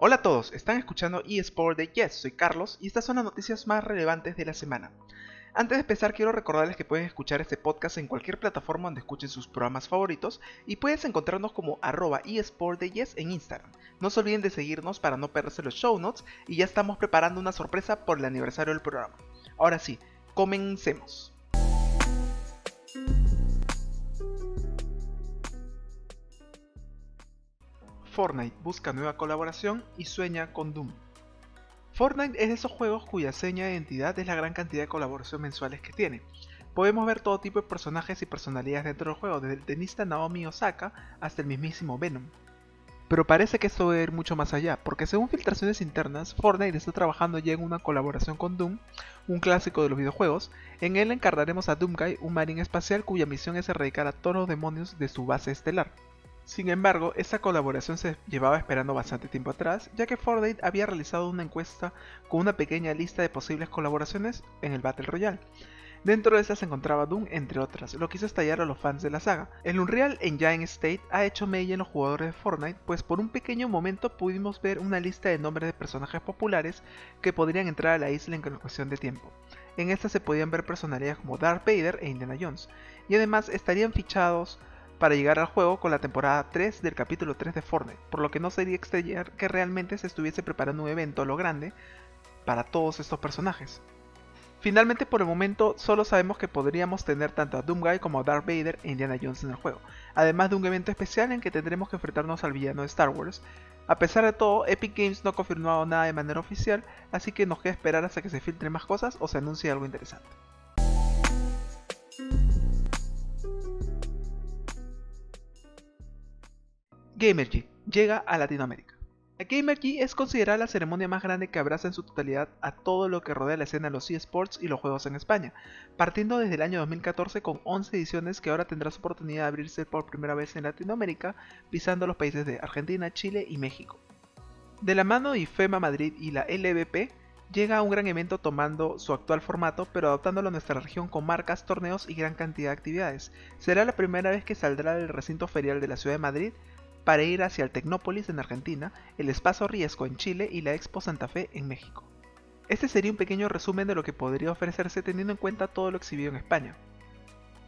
Hola a todos, están escuchando eSport de Yes, soy Carlos y estas son las noticias más relevantes de la semana. Antes de empezar quiero recordarles que pueden escuchar este podcast en cualquier plataforma donde escuchen sus programas favoritos y puedes encontrarnos como arroba eSport de en Instagram. No se olviden de seguirnos para no perderse los show notes y ya estamos preparando una sorpresa por el aniversario del programa. Ahora sí, comencemos. Fortnite busca nueva colaboración y sueña con Doom. Fortnite es de esos juegos cuya seña de identidad es la gran cantidad de colaboraciones mensuales que tiene. Podemos ver todo tipo de personajes y personalidades dentro del juego, desde el tenista Naomi Osaka hasta el mismísimo Venom. Pero parece que esto debe ir mucho más allá, porque según filtraciones internas, Fortnite está trabajando ya en una colaboración con Doom, un clásico de los videojuegos. En él encarnaremos a Doomguy, un marín espacial cuya misión es erradicar a todos los demonios de su base estelar. Sin embargo, esta colaboración se llevaba esperando bastante tiempo atrás, ya que Fortnite había realizado una encuesta con una pequeña lista de posibles colaboraciones en el Battle Royale. Dentro de estas se encontraba Doom, entre otras, lo que hizo estallar a los fans de la saga. El Unreal Engine State ha hecho mella en los jugadores de Fortnite, pues por un pequeño momento pudimos ver una lista de nombres de personajes populares que podrían entrar a la isla en cuestión de tiempo. En esta se podían ver personalidades como Darth Vader e Indiana Jones, y además estarían fichados para llegar al juego con la temporada 3 del capítulo 3 de Fortnite, por lo que no sería extrañar que realmente se estuviese preparando un evento a lo grande para todos estos personajes. Finalmente por el momento solo sabemos que podríamos tener tanto a Doomguy como a Darth Vader e Indiana Jones en el juego, además de un evento especial en que tendremos que enfrentarnos al villano de Star Wars. A pesar de todo, Epic Games no ha confirmado nada de manera oficial, así que nos queda esperar hasta que se filtren más cosas o se anuncie algo interesante. Gamergy llega a Latinoamérica. La Gamergy es considerada la ceremonia más grande que abraza en su totalidad a todo lo que rodea la escena de los eSports y los juegos en España, partiendo desde el año 2014 con 11 ediciones que ahora tendrá su oportunidad de abrirse por primera vez en Latinoamérica, pisando los países de Argentina, Chile y México. De la mano de IFEMA Madrid y la LVP, llega a un gran evento tomando su actual formato pero adaptándolo a nuestra región con marcas, torneos y gran cantidad de actividades. Será la primera vez que saldrá del recinto ferial de la ciudad de Madrid para ir hacia el Tecnópolis en Argentina, el Espacio Riesgo en Chile y la Expo Santa Fe en México. Este sería un pequeño resumen de lo que podría ofrecerse teniendo en cuenta todo lo exhibido en España.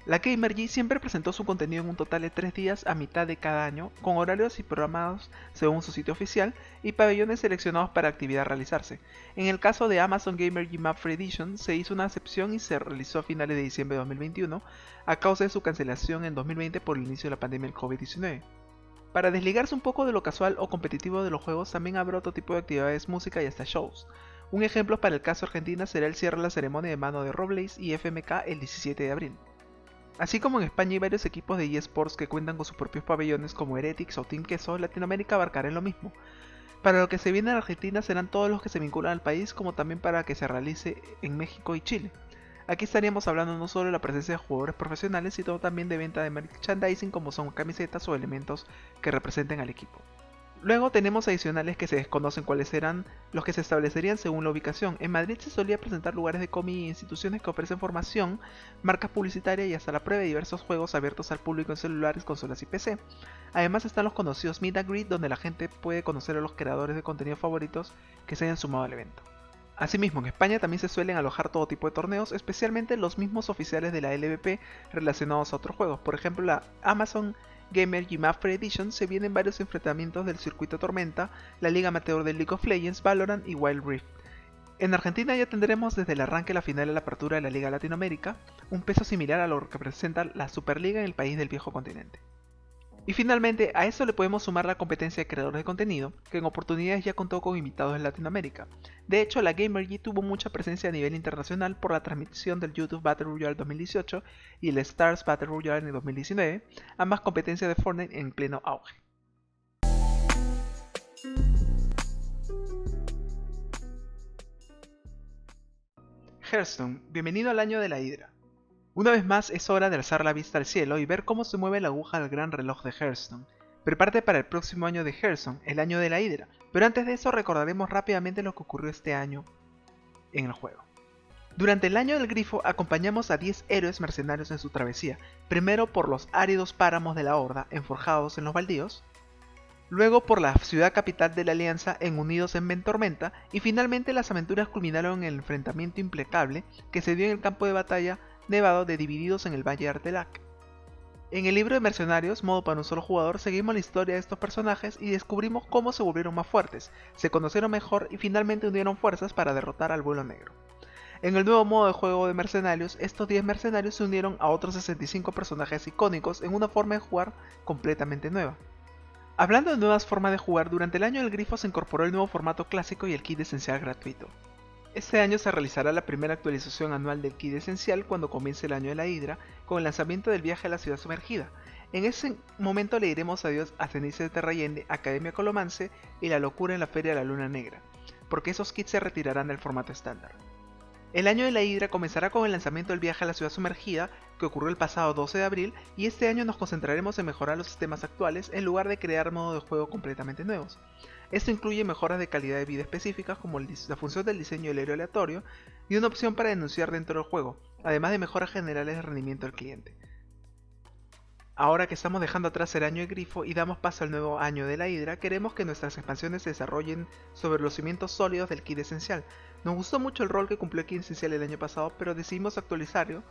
La Gamergy siempre presentó su contenido en un total de 3 días a mitad de cada año, con horarios y programados según su sitio oficial y pabellones seleccionados para actividad realizarse. En el caso de Amazon Gamergy Map Free Edition se hizo una excepción y se realizó a finales de diciembre de 2021 a causa de su cancelación en 2020 por el inicio de la pandemia del COVID-19. Para desligarse un poco de lo casual o competitivo de los juegos, también habrá otro tipo de actividades, música y hasta shows. Un ejemplo para el caso Argentina será el cierre de la ceremonia de mano de Robles y FMK el 17 de abril. Así como en España hay varios equipos de eSports que cuentan con sus propios pabellones como Heretics o Team Queso, Latinoamérica abarcará lo mismo. Para lo que se viene en Argentina serán todos los que se vinculan al país como también para que se realice en México y Chile. Aquí estaríamos hablando no solo de la presencia de jugadores profesionales, sino también de venta de merchandising como son camisetas o elementos que representen al equipo. Luego tenemos adicionales que se desconocen cuáles serán los que se establecerían según la ubicación. En Madrid se solía presentar lugares de cómic e instituciones que ofrecen formación, marcas publicitarias y hasta la prueba de diversos juegos abiertos al público en celulares, consolas y PC. Además están los conocidos Meet and Greet donde la gente puede conocer a los creadores de contenido favoritos que se hayan sumado al evento. Asimismo, en España también se suelen alojar todo tipo de torneos, especialmente los mismos oficiales de la LVP relacionados a otros juegos. Por ejemplo, la Amazon Gamer Free Edition se vienen varios enfrentamientos del circuito Tormenta, la Liga Amateur de League of Legends, Valorant y Wild Rift. En Argentina ya tendremos desde el arranque la final de la apertura de la Liga Latinoamérica, un peso similar a lo que representa la Superliga en el país del viejo continente. Y finalmente, a eso le podemos sumar la competencia de creadores de contenido, que en oportunidades ya contó con invitados en Latinoamérica. De hecho, la Gamergy tuvo mucha presencia a nivel internacional por la transmisión del YouTube Battle Royale 2018 y el Stars Battle Royale en 2019, ambas competencias de Fortnite en pleno auge. Hearthstone, bienvenido al año de la Hidra. Una vez más es hora de alzar la vista al cielo y ver cómo se mueve la aguja del gran reloj de Hearthstone. Prepárate para el próximo año de Hearthstone, el año de la Hidra, pero antes de eso recordaremos rápidamente lo que ocurrió este año en el juego. Durante el año del grifo acompañamos a 10 héroes mercenarios en su travesía, primero por los áridos páramos de la Horda enforjados en los baldíos, luego por la ciudad capital de la Alianza en Unidos en Ventormenta, y finalmente las aventuras culminaron en el enfrentamiento implacable que se dio en el campo de batalla nevado de Divididos en el Valle de Artelac. En el libro de Mercenarios, modo para un solo jugador, seguimos la historia de estos personajes y descubrimos cómo se volvieron más fuertes, se conocieron mejor y finalmente unieron fuerzas para derrotar al vuelo negro. En el nuevo modo de juego de mercenarios, estos 10 mercenarios se unieron a otros 65 personajes icónicos en una forma de jugar completamente nueva. Hablando de nuevas formas de jugar, durante el año del Grifo se incorporó el nuevo formato clásico y el kit esencial gratuito. Este año se realizará la primera actualización anual del kit esencial cuando comience el año de la Hidra, con el lanzamiento del viaje a la ciudad sumergida. En ese momento le diremos adiós a Cenice de Terrayende, Academia Colomance y la locura en la Feria de la Luna Negra, porque esos kits se retirarán del formato estándar. El año de la Hidra comenzará con el lanzamiento del viaje a la ciudad sumergida, que ocurrió el pasado 12 de abril, y este año nos concentraremos en mejorar los sistemas actuales en lugar de crear modos de juego completamente nuevos. Esto incluye mejoras de calidad de vida específicas como la función del diseño del héroe aleatorio y una opción para denunciar dentro del juego, además de mejoras generales de rendimiento del cliente. Ahora que estamos dejando atrás el año de Grifo y damos paso al nuevo año de la Hidra, queremos que nuestras expansiones se desarrollen sobre los cimientos sólidos del kit esencial. Nos gustó mucho el rol que cumplió el kit esencial el año pasado, pero decidimos actualizarlo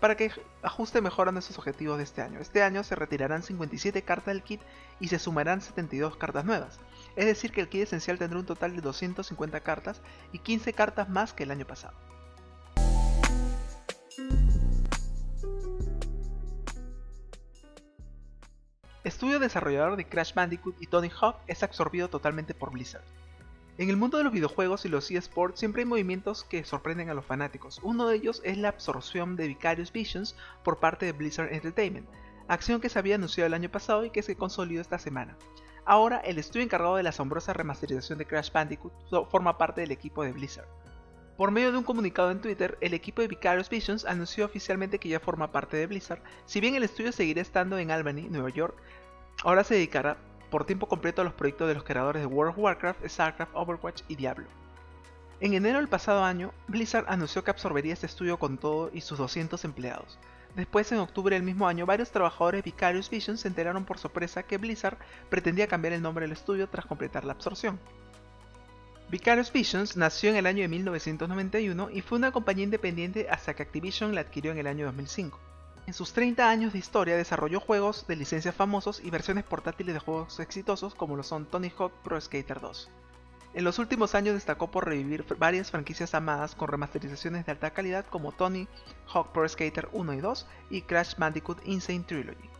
para que ajuste mejor a nuestros objetivos de este año. Este año se retirarán 57 cartas del kit y se sumarán 72 cartas nuevas. Es decir que el kit esencial tendrá un total de 250 cartas y 15 cartas más que el año pasado. Estudio desarrollador de Crash Bandicoot y Tony Hawk es absorbido totalmente por Blizzard. En el mundo de los videojuegos y los eSports siempre hay movimientos que sorprenden a los fanáticos. Uno de ellos es la absorción de Vicarious Visions por parte de Blizzard Entertainment, acción que se había anunciado el año pasado y que se consolidó esta semana. Ahora, el estudio encargado de la asombrosa remasterización de Crash Bandicoot forma parte del equipo de Blizzard. Por medio de un comunicado en Twitter, el equipo de Vicarious Visions anunció oficialmente que ya forma parte de Blizzard, si bien el estudio seguirá estando en Albany, Nueva York, ahora se dedicará por tiempo completo a los proyectos de los creadores de World of Warcraft, StarCraft, Overwatch y Diablo. En enero del pasado año, Blizzard anunció que absorbería este estudio con todo y sus 200 empleados. Después, en octubre del mismo año, varios trabajadores de Vicarious Visions se enteraron por sorpresa que Blizzard pretendía cambiar el nombre del estudio tras completar la absorción. Vicarious Visions nació en el año de 1991 y fue una compañía independiente hasta que Activision la adquirió en el año 2005. En sus 30 años de historia desarrolló juegos de licencias famosos y versiones portátiles de juegos exitosos como lo son Tony Hawk Pro Skater 2. En los últimos años destacó por revivir varias franquicias amadas con remasterizaciones de alta calidad como Tony Hawk Pro Skater 1 y 2 y Crash Bandicoot Insane Trilogy.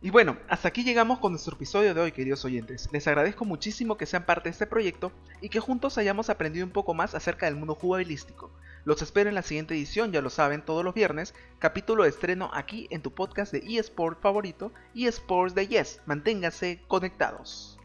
Y bueno, hasta aquí llegamos con nuestro episodio de hoy, queridos oyentes. Les agradezco muchísimo que sean parte de este proyecto y que juntos hayamos aprendido un poco más acerca del mundo jugabilístico. Los espero en la siguiente edición, ya lo saben, todos los viernes, capítulo de estreno aquí en tu podcast de eSport favorito, eSports de Yes. Manténganse conectados.